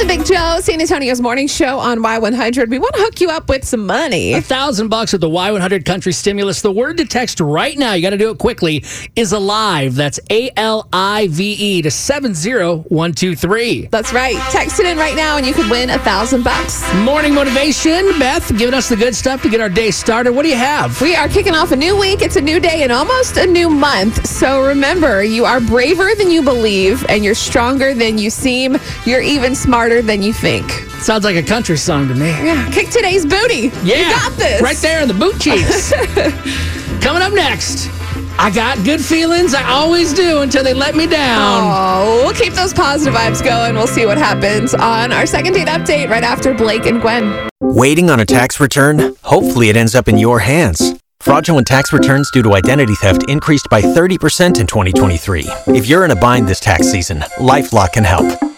And Big Joe, San Antonio's morning show on Y100. We want to hook you up with some money. A thousand bucks with the Y100 Country Stimulus. The word to text right now, you got to do it quickly, is alive. That's A L I V E to 70123. That's right. Text it in right now and you could win a thousand bucks. Morning motivation. Beth, giving us the good stuff to get our day started. What do you have? We are kicking off a new week. It's a new day and almost a new month. So remember, you are braver than you believe and you're stronger than you seem. You're even smarter than you think. Sounds like a country song to me. Yeah. Kick today's booty. Yeah. You got this. Right there in the boot cheeks. Coming up next, I got good feelings. I always do until they let me down. Oh, we'll keep those positive vibes going. We'll see what happens on our second date update right after Blake and Gwen. Waiting on a tax return? Hopefully, it ends up in your hands. Fraudulent tax returns due to identity theft increased by 30% in 2023. If you're in a bind this tax season, Lifelock can help.